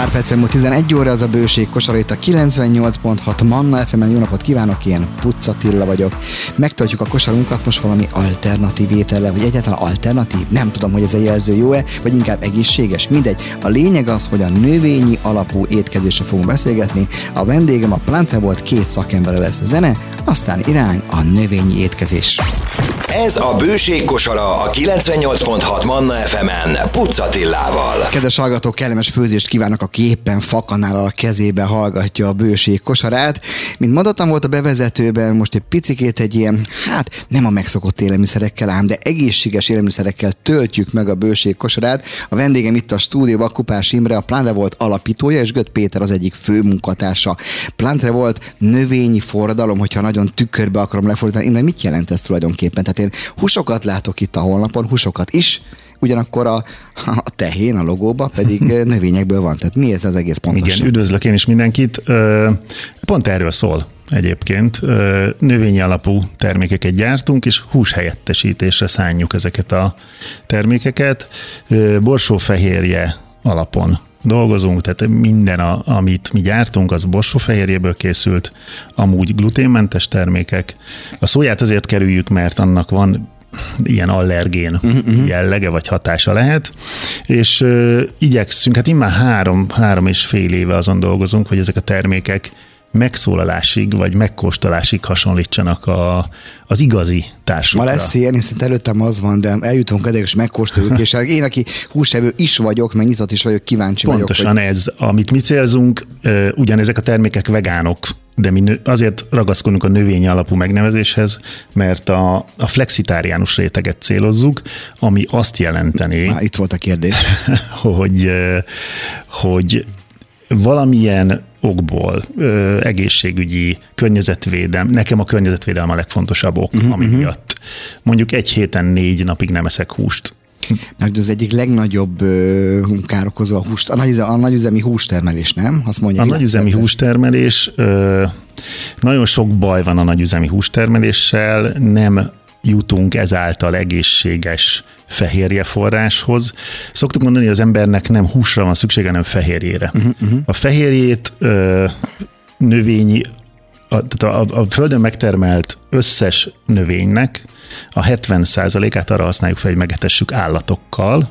Pár percen múlt 11 óra az a bőség kosara itt a 98.6 Manna fm Jó napot kívánok, én Puc Attila vagyok. Megtartjuk a kosarunkat most valami alternatív étellel, vagy egyáltalán alternatív? Nem tudom, hogy ez a jelző jó-e, vagy inkább egészséges. Mindegy. A lényeg az, hogy a növényi alapú étkezésre fogunk beszélgetni. A vendégem a Plantre volt, két szakember lesz a zene, aztán irány a növényi étkezés. Ez a Bőség kosara a 98.6 Manna FM-en Pucatillával. Kedves hallgatók, kellemes főzést kívánok, aki éppen fakanál a kezébe hallgatja a bőség kosarát. Mint mondottam volt a bevezetőben, most egy picikét egy ilyen, hát nem a megszokott élelmiszerekkel ám, de egészséges élelmiszerekkel töltjük meg a bőség kosarát. A vendégem itt a stúdióban Kupás Imre, a Plantre volt alapítója, és Gött Péter az egyik fő munkatársa. Plantre volt növényi forradalom, hogyha nagyon tükörbe akarom lefordítani. Imre, mit jelent ez tulajdonképpen? Tehát én húsokat látok itt a honlapon, húsokat is, ugyanakkor a, a tehén, a logóba pedig növényekből van. Tehát mi ez az egész pontosan? Igen, üdvözlök én is mindenkit. Pont erről szól egyébként. Növényi alapú termékeket gyártunk, és húshelyettesítésre szánjuk ezeket a termékeket. Borsófehérje alapon dolgozunk, tehát minden, a, amit mi gyártunk, az borsófehérjéből készült, amúgy gluténmentes termékek. A szóját azért kerüljük, mert annak van ilyen allergén uh-huh. jellege vagy hatása lehet, és uh, igyekszünk, hát immár három, három és fél éve azon dolgozunk, hogy ezek a termékek megszólalásig vagy megkóstolásig hasonlítsanak a, az igazi társukra. Ma lesz ilyen, hiszen előttem az van, de eljutunk eddig, és megkóstoljuk, és én, aki húsevő is vagyok, meg nyitott is vagyok, kíváncsi Pontosan vagyok. Pontosan hogy... ez, amit mi célzunk, ugyanezek a termékek vegánok, de mi azért ragaszkodunk a növényi alapú megnevezéshez, mert a, a flexitáriánus réteget célozzuk, ami azt jelenteni... Már itt volt a kérdés. hogy, hogy valamilyen okból, ö, egészségügyi, környezetvédelem, nekem a környezetvédelem a legfontosabb ok, uh-huh, ami uh-huh. miatt mondjuk egy héten négy napig nem eszek húst. Mert az egyik legnagyobb károkozó a, húst, a, nagy, a nagyüzemi hústermelés, nem? Azt mondja, a nagyüzemi hústermelés, ö, nagyon sok baj van a nagyüzemi hústermeléssel, nem jutunk ezáltal egészséges fehérje forráshoz. Szoktuk mondani, hogy az embernek nem húsra van szüksége, hanem fehérjére. Uh-huh, uh-huh. A fehérjét ö, növényi, a, tehát a, a földön megtermelt összes növénynek a 70%-át arra használjuk fel, hogy megetessük állatokkal,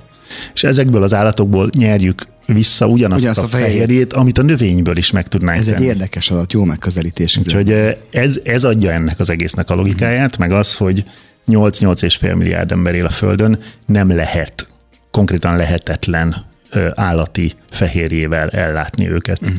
és ezekből az állatokból nyerjük vissza ugyanazt, ugyanazt a, a fehérjét, amit a növényből is meg tudnánk Ez tenni. egy érdekes adat, jó megközelítés. Úgyhogy ez, ez adja ennek az egésznek a logikáját, meg az, hogy 8-8,5 milliárd ember él a Földön, nem lehet, konkrétan lehetetlen állati fehérjével ellátni őket. Uh-huh.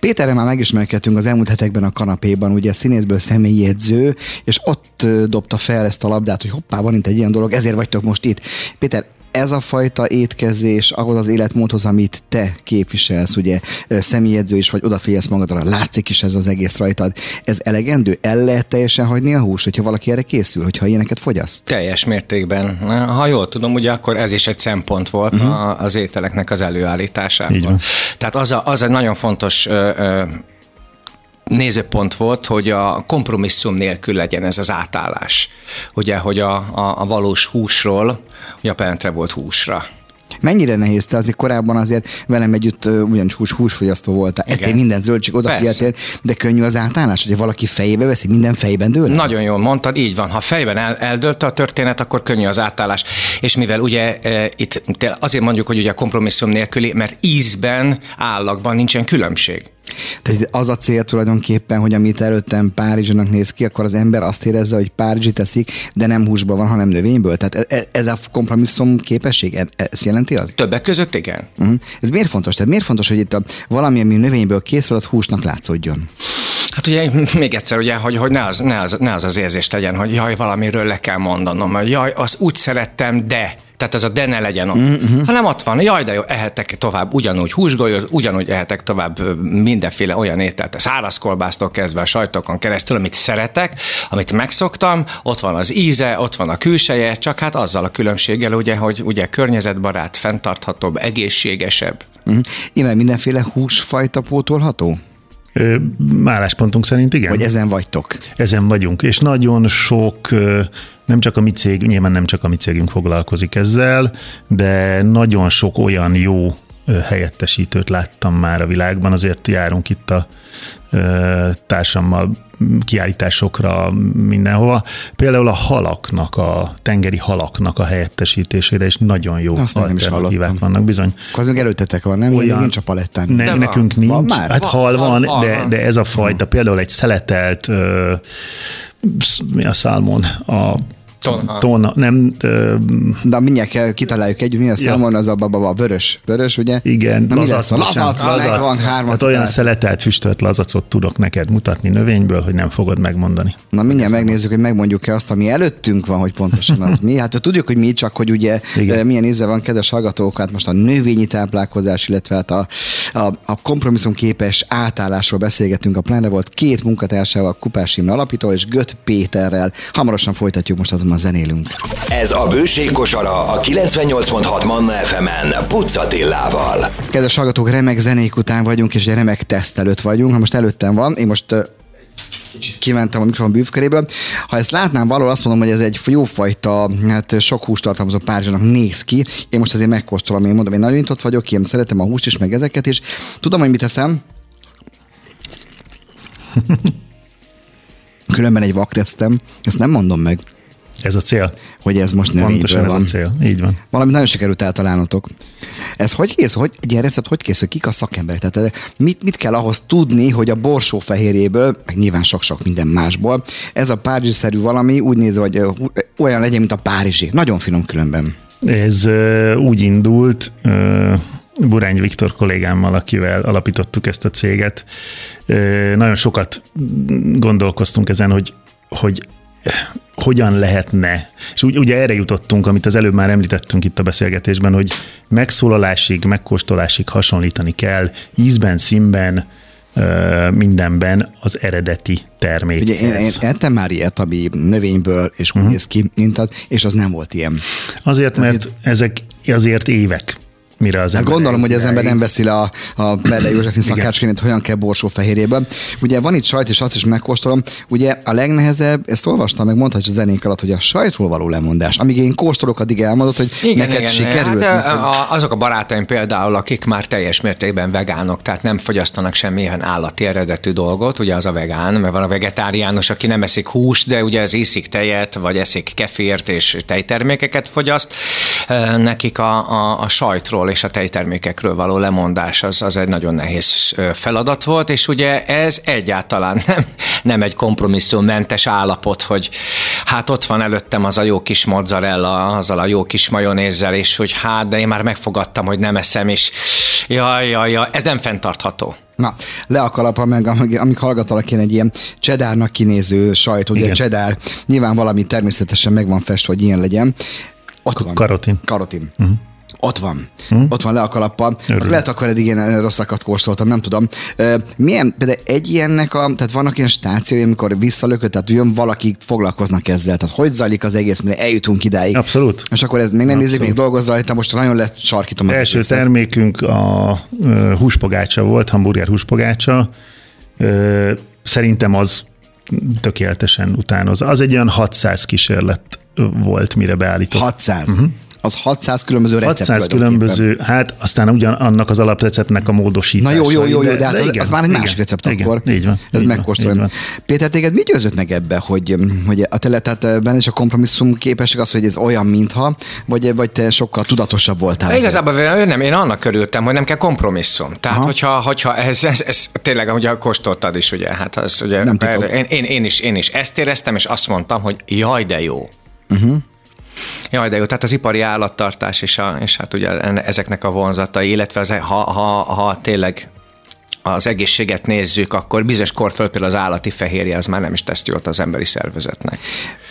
Péterrel már megismerkedtünk az elmúlt hetekben a kanapéban, ugye a színészből személyi edző, és ott dobta fel ezt a labdát, hogy hoppá, van itt egy ilyen dolog, ezért vagytok most itt. Péter, ez a fajta étkezés ahhoz az életmódhoz, amit te képviselsz, ugye személyedző is vagy, odafigyelsz magadra, látszik is ez az egész rajtad. Ez elegendő? El lehet teljesen hagyni a húst, hogyha valaki erre készül, hogyha ilyeneket fogyaszt? Teljes mértékben. Ha jól tudom, ugye akkor ez is egy szempont volt uh-huh. az ételeknek az előállításában. Tehát az a, az egy nagyon fontos ö, ö, nézőpont volt, hogy a kompromisszum nélkül legyen ez az átállás. Ugye, hogy a, a, a valós húsról, ugye a penetre volt húsra. Mennyire nehéz, te azért korábban azért velem együtt ugyanis hús, húsfogyasztó voltál, ettél minden zöldség, odafigyeltél, de könnyű az átállás, hogy valaki fejébe veszi, minden fejben dől? Nagyon jól mondtad, így van. Ha fejben el, eldőlt a történet, akkor könnyű az átállás. És mivel ugye e, itt azért mondjuk, hogy ugye a kompromisszum nélküli, mert ízben, állagban nincsen különbség. Tehát az a cél tulajdonképpen, hogy amit előttem Párizsnak néz ki, akkor az ember azt érezze, hogy Párizsi teszik, de nem húsból van, hanem növényből. Tehát e, e, ez a kompromisszum képesség, e, ez jelenti az? Többek között igen. Uh-huh. Ez miért fontos? Tehát miért fontos, hogy itt a, valami, ami növényből készül, az húsnak látszódjon? Hát ugye még egyszer, ugye, hogy, hogy ne, az, ne, az, ne az az érzés legyen, hogy jaj, valamiről le kell mondanom, hogy jaj, azt úgy szerettem, de tehát ez a de ne legyen ott. Mm-hmm. Hanem ott van, jaj, de jó, ehetek tovább ugyanúgy húsgolyót, ugyanúgy ehetek tovább mindenféle olyan ételt, száraz kolbásztól kezdve a sajtokon keresztül, amit szeretek, amit megszoktam, ott van az íze, ott van a külseje, csak hát azzal a különbséggel, ugye, hogy ugye környezetbarát, fenntarthatóbb, egészségesebb. Mm-hmm. Innen mindenféle húsfajta pótolható? Álláspontunk szerint igen. Vagy ezen vagytok? Ezen vagyunk, és nagyon sok nem csak a mi cég, nyilván nem csak a mi cégünk foglalkozik ezzel, de nagyon sok olyan jó helyettesítőt láttam már a világban, azért járunk itt a társammal kiállításokra mindenhova. Például a halaknak, a tengeri halaknak a helyettesítésére is nagyon jó Azt alternatívák vannak bizony. Akkor az még előttetek van, nem? Olyan, nincs a palettán. Ne, De nekünk van. nincs. Van már? Hát hal van, Hal, de, de ez a fajta, például egy szeletelt mi a szálmon? A Tonhal. Tonna, nem, ö, De mindjárt kell, kitaláljuk együtt, mi a számon, az a, a, a, vörös. Vörös, ugye? igen, Na, mi lesz? bocsánat, Lazac, megvan hármat. Hát olyan szeletelt, füstölt lazacot tudok neked mutatni növényből, hogy nem fogod megmondani. Na mindjárt megnézzük, hogy megmondjuk-e azt, ami előttünk van, hogy pontosan az mi. Hát tudjuk, hogy mi, csak hogy ugye Igen. milyen íze van, kedves hallgatók, hát most a növényi táplálkozás, illetve hát a, a, a kompromisszumképes átállásról beszélgetünk. A Pláne volt két munkatársával, Kupás Imre alapító és Gött Péterrel. Hamarosan folytatjuk, most azonban zenélünk. Ez a Bőség kosara a 98.6 Manna FM-en Puccatillával. Kedves hallgatók, remek zenék után vagyunk, és egy remek teszt előtt vagyunk. Ha most előttem van, én most kicsit kimentem a mikrofon bűvköréből. Ha ezt látnám valahol, azt mondom, hogy ez egy jófajta, hát sok húst tartalmazó párizsának néz ki. Én most azért megkóstolom, én mondom, én nagyon nyitott vagyok, én szeretem a húst is, meg ezeket is. Tudom, hogy mit eszem. Különben egy vaktesztem, ezt nem mondom meg, Ez a cél. hogy ez most növényből Pontosan ez van. a cél. Így van. Valami nagyon sikerült eltalálnotok. Ez hogy készül? Hogy, egy ilyen recept hogy készül? Kik a szakemberek? Tehát eh, mit, mit kell ahhoz tudni, hogy a borsó fehérjéből, meg nyilván sok-sok minden másból, ez a párizsi-szerű valami úgy néz, hogy eh, eh, olyan legyen, mint a párizsi. Nagyon finom különben. Ez ö, úgy indult, ö, Burány Viktor kollégámmal, akivel alapítottuk ezt a céget. Ö, Nagyon sokat gondolkoztunk ezen, hogy, hogy hogyan lehetne, és úgy, ugye erre jutottunk, amit az előbb már említettünk itt a beszélgetésben, hogy megszólalásig, megkóstolásig hasonlítani kell, ízben, színben, mindenben az eredeti termék. Ugye én, én ettem már ilyet, ami növényből, és úgy uh-huh. néz ki, mint az, és az nem volt ilyen. Azért, mert ezek azért évek, mire az Hát ember gondolom, hogy az ember nem veszi le a, a Berde Józsefin szakácskönyvét, hogyan kell borsófehérjéből. Ugye van itt sajt, és azt is megkóstolom. Ugye a legnehezebb, ezt olvastam, meg mondhatja a zenénk alatt, hogy a sajtról való lemondás. Amíg én kóstolok, addig elmondod, hogy Igen, neked igen. sikerült. Hát, neked- a, azok a barátaim például, akik már teljes mértékben vegánok, tehát nem fogyasztanak semmilyen állati eredetű dolgot, ugye az a vegán, mert van a vegetáriánus, aki nem eszik húst, de ugye ez iszik tejet, vagy eszik kefírt és tejtermékeket fogyaszt. Nekik a, a, a sajtról és a tejtermékekről való lemondás az, az egy nagyon nehéz feladat volt, és ugye ez egyáltalán nem, nem egy kompromisszummentes állapot, hogy hát ott van előttem az a jó kis mozzarella, azzal a jó kis majonézzel, és hogy hát, de én már megfogadtam, hogy nem eszem, és jaj, jaj, jaj, ez nem fenntartható. Na, le a kalapra meg, amíg, amíg hallgatalak én egy ilyen csedárnak kinéző sajt, ugye Igen. csedár, nyilván valami természetesen meg van festve, hogy ilyen legyen. Ott van. karotin. Karotin. Uh-huh. Ott van. Uh-huh. Ott van le a kalappal. Lehet akkor eddig én rosszakat kóstoltam, nem tudom. Milyen, például egy ilyennek a, tehát vannak ilyen stációi, amikor visszalököd, tehát jön valaki, foglalkoznak ezzel. Tehát hogy zajlik az egész, mire eljutunk idáig. Abszolút. És akkor ez még nem nézik, még dolgoz rajta, most nagyon lesarkítom az Első egészet. termékünk a húspogácsa volt, hamburger húspogácsa. Szerintem az tökéletesen utánoz. Az egy olyan 600 kísérlet volt, mire beállított. 600. Uh-huh. Az 600 különböző recept 600 tulajdonképpen. különböző, hát aztán ugyan annak az alapreceptnek a módosítása. Na jó, jó, jó, jó, de, hát az, az már egy másik recept igen, akkor. Így van. Ez megkóstolom. Péter, téged mi győzött meg ebbe, hogy, hogy a tele, tehát benne is a kompromisszum képesség az, hogy ez olyan, mintha, vagy, vagy te sokkal tudatosabb voltál? De igazából én nem, én annak örültem, hogy nem kell kompromisszum. Tehát, Aha. hogyha, hogyha ez, ez, ez, tényleg, ahogy kóstoltad is, ugye, hát az, ugye, Nem én, én, én, is, én is ezt éreztem, és azt mondtam, hogy jaj, de jó. Uh-huh. Jaj, de jó, tehát az ipari állattartás és, a, és hát ugye ezeknek a vonzatai, illetve az, ha, ha, ha tényleg az egészséget nézzük, akkor bizonyos kor föl például az állati fehérje az már nem is tesz jót az emberi szervezetnek.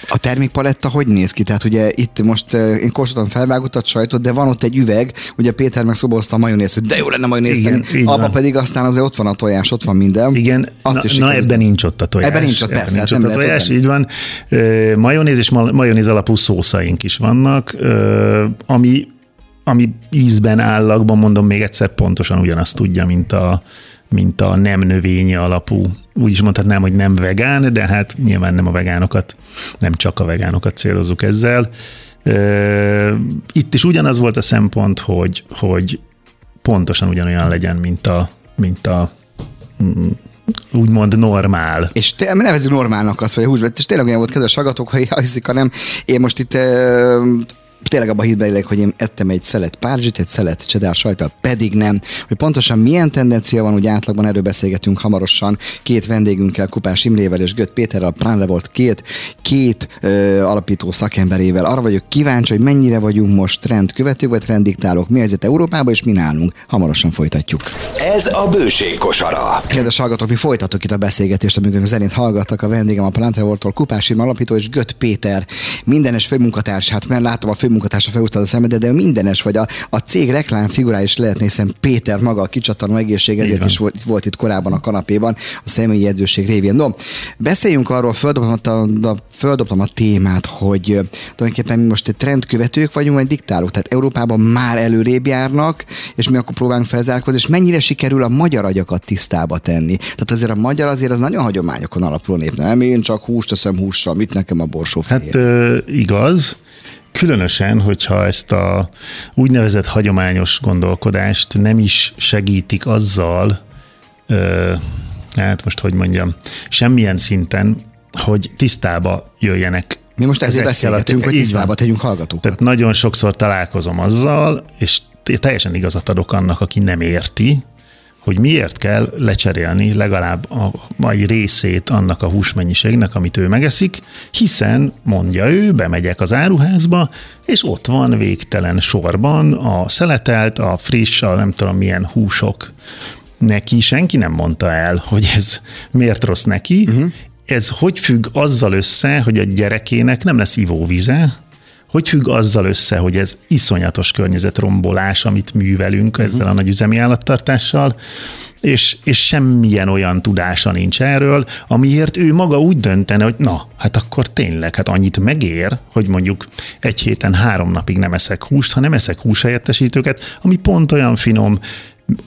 A termékpaletta hogy néz ki? Tehát ugye itt most eh, én kóstoltam felvágottat sajtot, de van ott egy üveg, ugye Péter meg szóba hozta a majonézt, hogy de jó lenne majonézt Igen, tenni. Abba van. pedig aztán azért ott van a tojás, ott van minden. Igen, Azt na, is na ebben nincs ott a tojás. Ebben nincs ott, persze, hát nincs nem ott a tojás, ott így van. Ö, Majonéz és ma- majonéz alapú szószaink is vannak, ö, ami, ami ízben, állagban, mondom még egyszer, pontosan ugyanazt tudja, mint a, mint a nem növényi alapú. Úgy is mondhatnám, hogy nem vegán, de hát nyilván nem a vegánokat, nem csak a vegánokat célozzuk ezzel. Itt is ugyanaz volt a szempont, hogy, hogy pontosan ugyanolyan legyen, mint a, mint a mm, úgymond normál. És te, nevezünk normálnak azt, vagy a húsbet, és tényleg olyan volt, kedves hallgatók, ha hiányzik, hanem én most itt tényleg abban hitben élek, hogy én ettem egy szelet párzsit, egy szelet csedár sajtal, pedig nem. Hogy pontosan milyen tendencia van, úgy átlagban erről beszélgetünk hamarosan két vendégünkkel, Kupás Imrével és Gött Péterrel, Pránle volt két, két ö, alapító szakemberével. Arra vagyok kíváncsi, hogy mennyire vagyunk most trendkövetők vagy trenddiktálók, mi helyzet Európában és mi nálunk. Hamarosan folytatjuk. Ez a bőség kosara. Kedves hallgatók, mi folytatok itt a beszélgetést, amikor zenét hallgattak a vendégem a Plantre voltól Kupás Irma alapító és Gött Péter, mindenes főmunkatárs, hát mert látom a főmunkatársa felhúztad a szemedet, de mindenes vagy a, a cég reklámfigurája is lehet hiszen Péter maga a kicsattanó egészség, ezért is volt, volt, itt korábban a kanapéban a személyi edzőség révén. No, beszéljünk arról, földobtam a, a, földobtam a témát, hogy tulajdonképpen mi most egy trendkövetők vagyunk, vagy diktálók, tehát Európában már előrébb járnak, és mi akkor próbálunk felzárkózni, és mennyire sikerül a magyar agyakat tisztába tenni. Tehát azért a magyar azért az nagyon hagyományokon alapuló nép, nem? Én csak húst teszem hússal, mit nekem a borsó Hát ö, igaz, Különösen, hogyha ezt a úgynevezett hagyományos gondolkodást nem is segítik azzal, ö, hát most hogy mondjam, semmilyen szinten, hogy tisztába jöjjenek mi most ezért beszélgetünk, hogy tisztába tegyünk hallgatókat. Tehát nagyon sokszor találkozom azzal, és teljesen igazat adok annak, aki nem érti, hogy miért kell lecserélni legalább a mai részét annak a húsmennyiségnek, amit ő megeszik, hiszen, mondja ő, bemegyek az áruházba, és ott van végtelen sorban a szeletelt, a friss, a nem tudom milyen húsok. Neki senki nem mondta el, hogy ez miért rossz neki, uh-huh. ez hogy függ azzal össze, hogy a gyerekének nem lesz ivóvize, hogy függ azzal össze, hogy ez iszonyatos környezetrombolás, amit művelünk uh-huh. ezzel a nagy üzemi állattartással, és, és semmilyen olyan tudása nincs erről, amiért ő maga úgy döntene, hogy na, hát akkor tényleg, hát annyit megér, hogy mondjuk egy héten három napig nem eszek húst, hanem eszek húshelyettesítőket, ami pont olyan finom,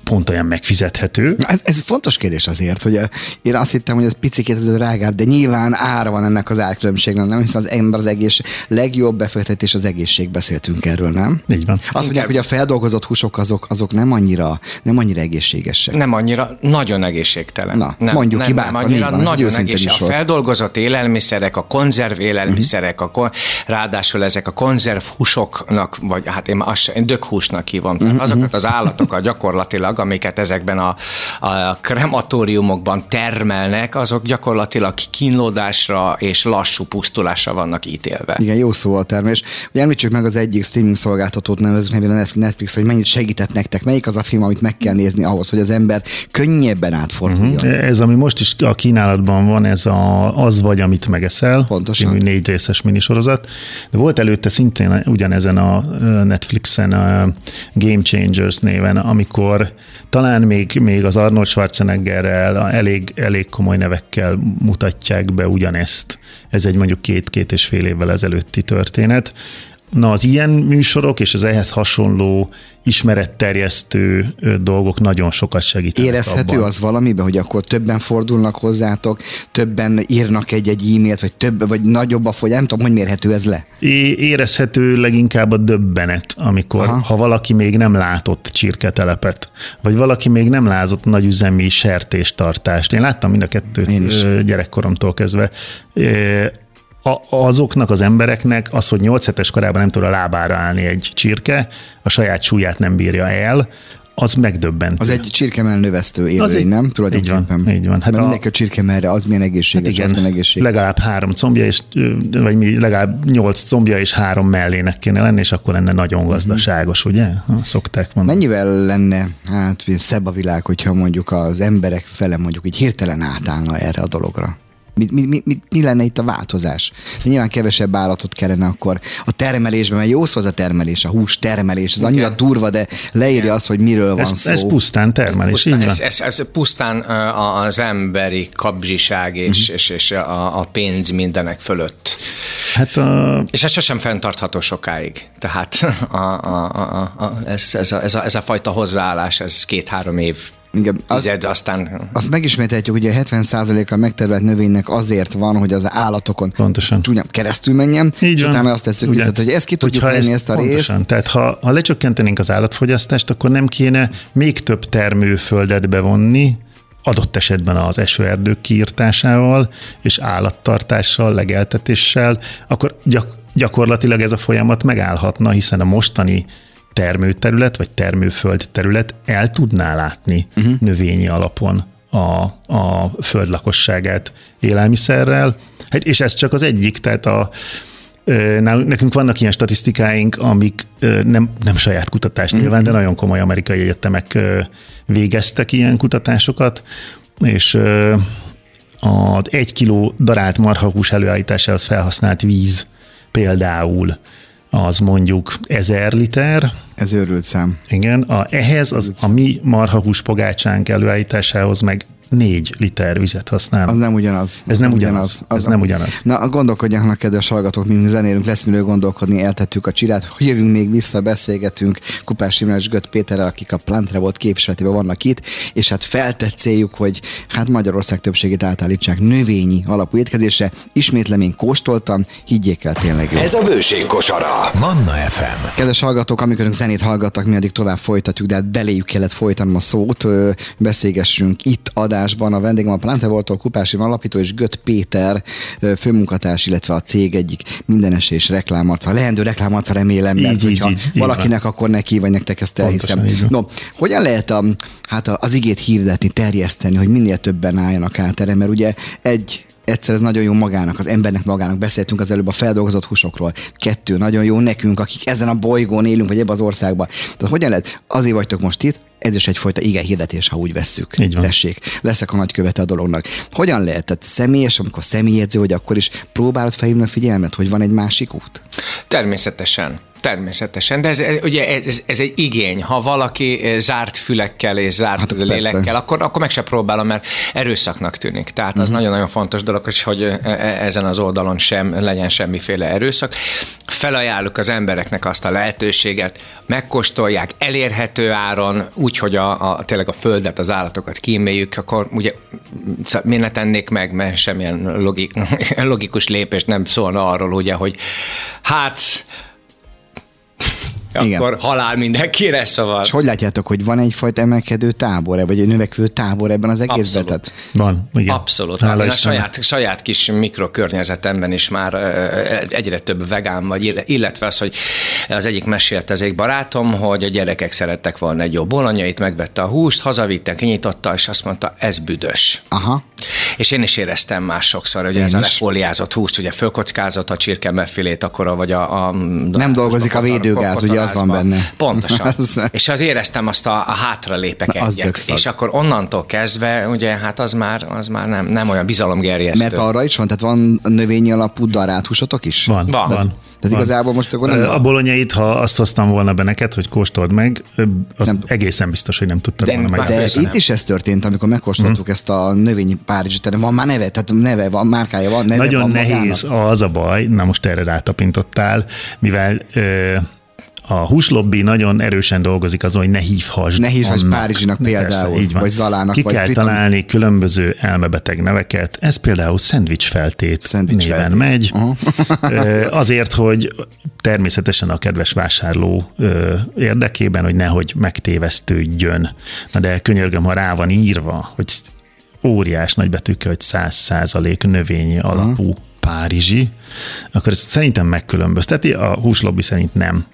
pont olyan megfizethető. Ez, ez fontos kérdés azért, hogy én azt hittem, hogy ez picikét ez drágább, de nyilván ára van ennek az árkülönbségnek, nem? Hiszen az ember az egész legjobb befektetés az egészség, beszéltünk erről, nem? Így van. Azt mondják, hogy a feldolgozott húsok azok, azok nem annyira, nem annyira egészségesek. Nem annyira, nagyon egészségtelen. Na, nem, mondjuk nem, ki bátran, nem annyira, van, nagyon egészség. A feldolgozott élelmiszerek, a konzerv élelmiszerek, uh-huh. a kon, ráadásul ezek a konzerv húsoknak, vagy hát én azt dökhúsnak hívom, uh-huh. azokat az állatokat gyakorlatilag gyakorlatilag, amiket ezekben a, a krematóriumokban termelnek, azok gyakorlatilag kínlódásra és lassú pusztulásra vannak ítélve. Igen, jó szó a termés. Ugye említsük meg az egyik streaming szolgáltatót nevezünk nevén a Netflix, hogy mennyit segített nektek, melyik az a film, amit meg kell nézni ahhoz, hogy az ember könnyebben átforduljon. Uh-huh. Ez, ami most is a kínálatban van, ez a, az vagy, amit megeszel, Pontosan. című négy részes minisorozat. De volt előtte szintén ugyanezen a Netflixen a Game Changers néven, amikor talán még, még az Arnold Schwarzeneggerrel elég, elég komoly nevekkel mutatják be ugyanezt. Ez egy mondjuk két-két és fél évvel ezelőtti történet. Na az ilyen műsorok és az ehhez hasonló ismeretterjesztő dolgok nagyon sokat segítenek Érezhető abban. az valamiben, hogy akkor többen fordulnak hozzátok, többen írnak egy-egy e-mailt, vagy több, vagy nagyobb a fogy, nem tudom, hogy mérhető ez le? É, érezhető leginkább a döbbenet, amikor Aha. ha valaki még nem látott csirketelepet, vagy valaki még nem látott nagyüzemi sertéstartást. Én láttam mind a kettőt gyerekkoromtól kezdve a, azoknak az embereknek az, hogy 8 hetes korában nem tud a lábára állni egy csirke, a saját súlyát nem bírja el, az megdöbbentő. Az egy csirkemell növesztő élőlény, nem? Tulajdonképpen. Így van, így van. Hát Mert a... mindenki a csirkemelre, az milyen egészséges, hát igen, az milyen egészséges. Legalább három combja, és, vagy mi, legalább nyolc combja és három mellének kéne lenni, és akkor lenne nagyon gazdaságos, ugye? Szokták mondani. Mennyivel lenne hát szebb a világ, hogyha mondjuk az emberek fele mondjuk így hirtelen átállna erre a dologra? Mi, mi, mi, mi, mi lenne itt a változás? De nyilván kevesebb állatot kellene akkor a termelésben, mert jó szó az a termelés, a hús termelés, ez annyira durva, de leírja Igen. azt, hogy miről ez, van szó. Ez pusztán termelés, ez pusztán, ez, ez, ez pusztán az emberi kapzsiság és, uh-huh. és, és a, a pénz mindenek fölött. Hát a... És ez sosem fenntartható sokáig. Tehát a, a, a, a, ez, ez, a, ez, a, ez a fajta hozzáállás, ez két-három év Igen, az, tized, aztán azt megismételjük, hogy a 70%-a megtermelt növénynek azért van, hogy az állatokon Pontosan. csúnyán keresztül menjen, Így és van. utána azt tesszük vissza, hogy ezt ki tudjuk Hogyha venni ezt a részt. pontosan. Tehát ha, ha lecsökkentenénk az állatfogyasztást, akkor nem kéne még több termőföldet bevonni, adott esetben az esőerdők kiirtásával és állattartással, legeltetéssel, akkor gyak, gyakorlatilag ez a folyamat megállhatna, hiszen a mostani termőterület vagy termőföld terület el tudná látni uh-huh. növényi alapon a, a föld lakosságát élelmiszerrel, Hát, és ez csak az egyik, tehát a, nálunk, nekünk vannak ilyen statisztikáink, amik nem, nem saját kutatás nyilván, de nagyon komoly amerikai egyetemek végeztek ilyen kutatásokat, és az egy kiló darált marhahús előállításához felhasznált víz például az mondjuk ezer liter, Ez őrült szám. igen, a, ehhez az, a mi marhahús pogácsánk előállításához meg négy liter vizet használ. Az nem ugyanaz. Ez nem ugyanaz. Ez nem ugyanaz. Na, gondolkodjanak, kedves hallgatók, mi zenélünk, lesz miről gondolkodni, eltettük a csirát, jövünk még vissza, beszélgetünk Kupás Imre és Gött Péterrel, akik a Plantre volt képviseletében vannak itt, és hát feltett céljuk, hogy hát Magyarország többségét átállítsák növényi alapú étkezésre. Ismétlem, én kóstoltam, higgyék el tényleg jó. Ez a bőség kosara. Manna FM. Kedves hallgatók, amikor önök zenét hallgattak, mi addig tovább folytatjuk, de hát beléjük kellett folytanom a szót, beszélgessünk itt adásban. A vendégem a Plante Voltól Kupási alapító és Gött Péter főmunkatárs, illetve a cég egyik mindenesés reklámarca, leendő reklámarca remélem, mert Így, így, hogyha így, így valakinek, akkor neki, vagy nektek ezt elhiszem. Így. No, hogyan lehet a, hát a- az igét hirdetni, terjeszteni, hogy minél többen álljanak át erre, mert ugye egy egyszer ez nagyon jó magának, az embernek magának. Beszéltünk az előbb a feldolgozott húsokról. Kettő, nagyon jó nekünk, akik ezen a bolygón élünk, vagy ebben az országban. Tehát hogyan lehet? Azért vagytok most itt, ez is egyfajta igen hirdetés, ha úgy vesszük. Így van. Tessék, leszek a nagykövete a dolognak. Hogyan lehet? Tehát személyes, amikor személyedző, hogy akkor is próbálod felhívni a figyelmet, hogy van egy másik út? Természetesen. Természetesen, de ez, ugye ez, ez egy igény. Ha valaki eh, zárt fülekkel és zárt Hát, persze. lélekkel, akkor, akkor meg se próbálom, mert erőszaknak tűnik. Tehát az nagyon-nagyon fontos dolog, hogy- hogy eh, eh, ezen az oldalon sem legyen semmiféle erőszak. Felajánljuk az embereknek azt a lehetőséget, megkóstolják elérhető áron, úgy, hogy a, a, tényleg a földet, az állatokat kíméljük, akkor ugye mi ne tennék meg, mert semmilyen logik, logikus lépés nem szólna arról, ugye, hogy hát Igen. akkor halál mindenkire, szóval. És hogy látjátok, hogy van egyfajta emelkedő tábor, vagy egy növekvő tábor ebben az egészben? Abszolút. Tehát Van, igen. Abszolút. Hála Én a saját, saját kis mikrokörnyezetemben is már egyre több vegán vagy, ill- illetve az, hogy az egyik mesélt az egy barátom, hogy a gyerekek szerettek volna egy jó bolonyait, megvette a húst, hazavitte, kinyitotta, és azt mondta, ez büdös. Aha. És én is éreztem már sokszor, hogy Én ez a is. lefóliázott húst, ugye fölkockázott a csirke mefilét, akkor vagy a, a Nem dolgozik a védőgáz, ugye az van benne. Pontosan. Az- és az éreztem azt a, a hátralépek egyet. És akkor onnantól kezdve, ugye, hát az már, az már nem, nem olyan bizalomgerjesztő. Mert arra is van, tehát van növényi alapú darált húsotok is? Van, Van. van. Van. Tehát igazából most akkor nem van. A bolonyait, ha azt hoztam volna be neked, hogy kóstold meg, az Nem. egészen biztos, hogy nem tudtad De volna De meg. persze itt nem. is ez történt, amikor megkóstoltuk ezt a növényi Párizsit. Van már neve, tehát neve van, márkája van, neve Nagyon van nehéz magának. az a baj, na most erre rátapintottál, mivel ö, a húslobbi nagyon erősen dolgozik azon, hogy ne hívhassd Ne hívhassd annak. Párizsinak például, így van. vagy Zalának, Ki vagy kell Triton- találni különböző elmebeteg neveket. Ez például szendvics feltét Szendvics néven feltét. megy. Ö, Azért, hogy természetesen a kedves vásárló érdekében, hogy nehogy megtévesztődjön. Na de könyörgöm, ha rá van írva, hogy óriás nagybetűkkel, hogy száz százalék növényi alapú párizsi, akkor ezt szerintem megkülönbözteti, a húslobbi szerint nem.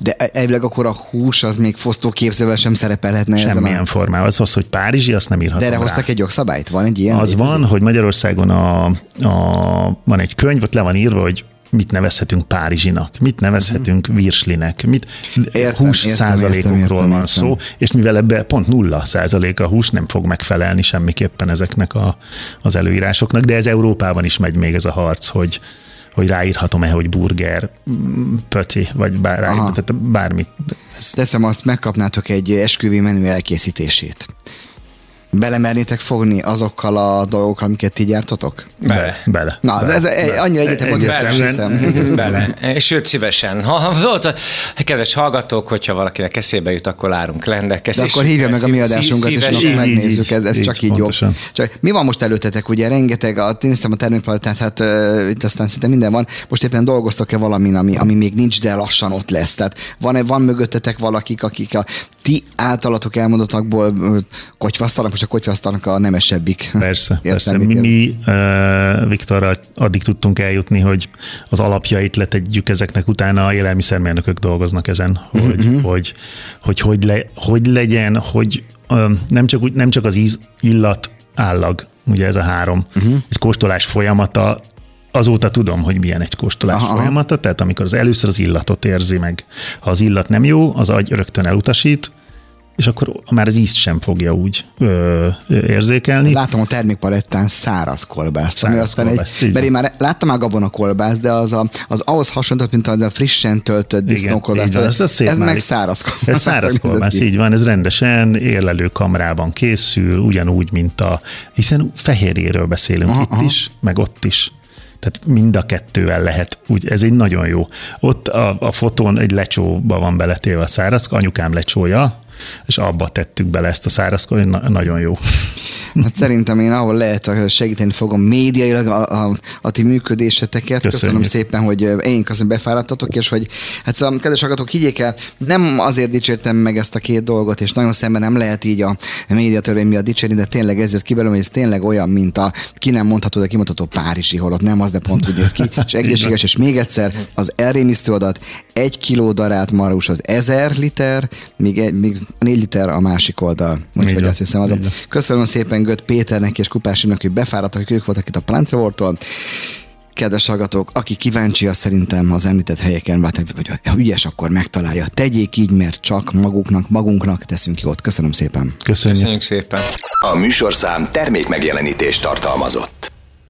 De elvileg akkor a hús az még fosztóképzővel sem szerepelhetne ezen Semmilyen a... formában. Az az, hogy párizsi, azt nem írhatom De erre rá. hoztak egy jogszabályt? Van egy ilyen? Az van, hogy Magyarországon a, a, van egy könyv, ott le van írva, hogy mit nevezhetünk Párizsinak, mit nevezhetünk virslinek, mit Értem, hús értem, százalékokról értem, értem, van értem. szó, és mivel ebbe pont nulla százalék a hús, nem fog megfelelni semmiképpen ezeknek a, az előírásoknak, de ez Európában is megy még ez a harc, hogy hogy ráírhatom-e, hogy burger, mm, pöti, vagy bár, tehát bármit. Teszem azt, megkapnátok egy esküvő menü elkészítését. Belemernétek fogni azokkal a dolgokkal, amiket ti gyártotok? Bele. Bele. Na, bele. ez egy- annyira egyetem, hogy ezt nem hiszem. Bele. És sőt, szívesen. Ha, ha volt, a- kedves hallgatók, hogyha valakinek eszébe jut, akkor árunk lenne. De akkor hívja meg a mi adásunkat, és Így, megnézzük, ez, ez így, csak így pontosan. jobb. Csak mi van most előttetek, ugye rengeteg, a, néztem a termékpalettát, hát uh, itt aztán szinte minden van. Most éppen dolgoztok-e valamin, ami, ami még nincs, de lassan ott lesz? Tehát van, van mögöttetek valakik, akik a ti általatok elmondottakból kotyvasztanak, most a kotyvasztanak a nemesebbik. Persze, persze. Mi, mi uh, Viktorral addig tudtunk eljutni, hogy az alapjait letegyük ezeknek, utána a élelmiszermérnökök dolgoznak ezen, hogy uh-huh. hogy, hogy, hogy, le, hogy legyen, hogy um, nem, csak, úgy- nem csak az íz, illat, állag, ugye ez a három, uh-huh. egy kóstolás folyamata, azóta tudom, hogy milyen egy kóstolás aha. folyamata, tehát amikor az először az illatot érzi meg. Ha az illat nem jó, az agy rögtön elutasít, és akkor már az ízt sem fogja úgy ö, érzékelni. Látom a termékpalettán száraz kolbászt. ami Száraz aztán kolbászt, egy, mert én már láttam már gabona kolbászt, de az, a, az ahhoz hasonlított, mint az a frissen töltött disznókolbászt. ez, a szép ez meg száraz kolbász. Ez száraz kolbász, így van, ez rendesen érlelő kamrában készül, ugyanúgy, mint a, hiszen fehérjéről beszélünk aha, itt aha. is, meg ott is. Tehát mind a kettővel lehet, úgy, ez egy nagyon jó. Ott a, a fotón egy lecsóba van beletéve a száraz, anyukám lecsója, és abba tettük bele ezt a száraz, na, nagyon jó. Hát szerintem én ahol lehet segíteni fogom médiailag a, a, a ti működéseteket. Köszönöm, Köszönjük. szépen, hogy én köszönöm befáradtatok, és hogy hát szóval, kedves hallgatók, higgyék el, nem azért dicsértem meg ezt a két dolgot, és nagyon szemben nem lehet így a médiatörvény miatt dicsérni, de tényleg ez jött ki belőlem, hogy ez tényleg olyan, mint a ki nem mondható, de kimondható Párizsi holott, nem az, de pont úgy néz ki, és egészséges, és még egyszer az elrémisztő adat, egy kiló darált marhús az ezer liter, még, egy, négy liter a másik oldal. Úgyhogy azt hiszem, az a, így van. Köszönöm szépen Göt Péternek és Kupásimnak, hogy befáradtak, hogy ők voltak itt a Plantrevortól. Kedves hallgatók, aki kíváncsi, az szerintem az említett helyeken, vagy ha ügyes, akkor megtalálja. Tegyék így, mert csak maguknak, magunknak teszünk jót. Köszönöm szépen. Köszönjük. Köszönjük szépen. A műsorszám termék megjelenítést tartalmazott.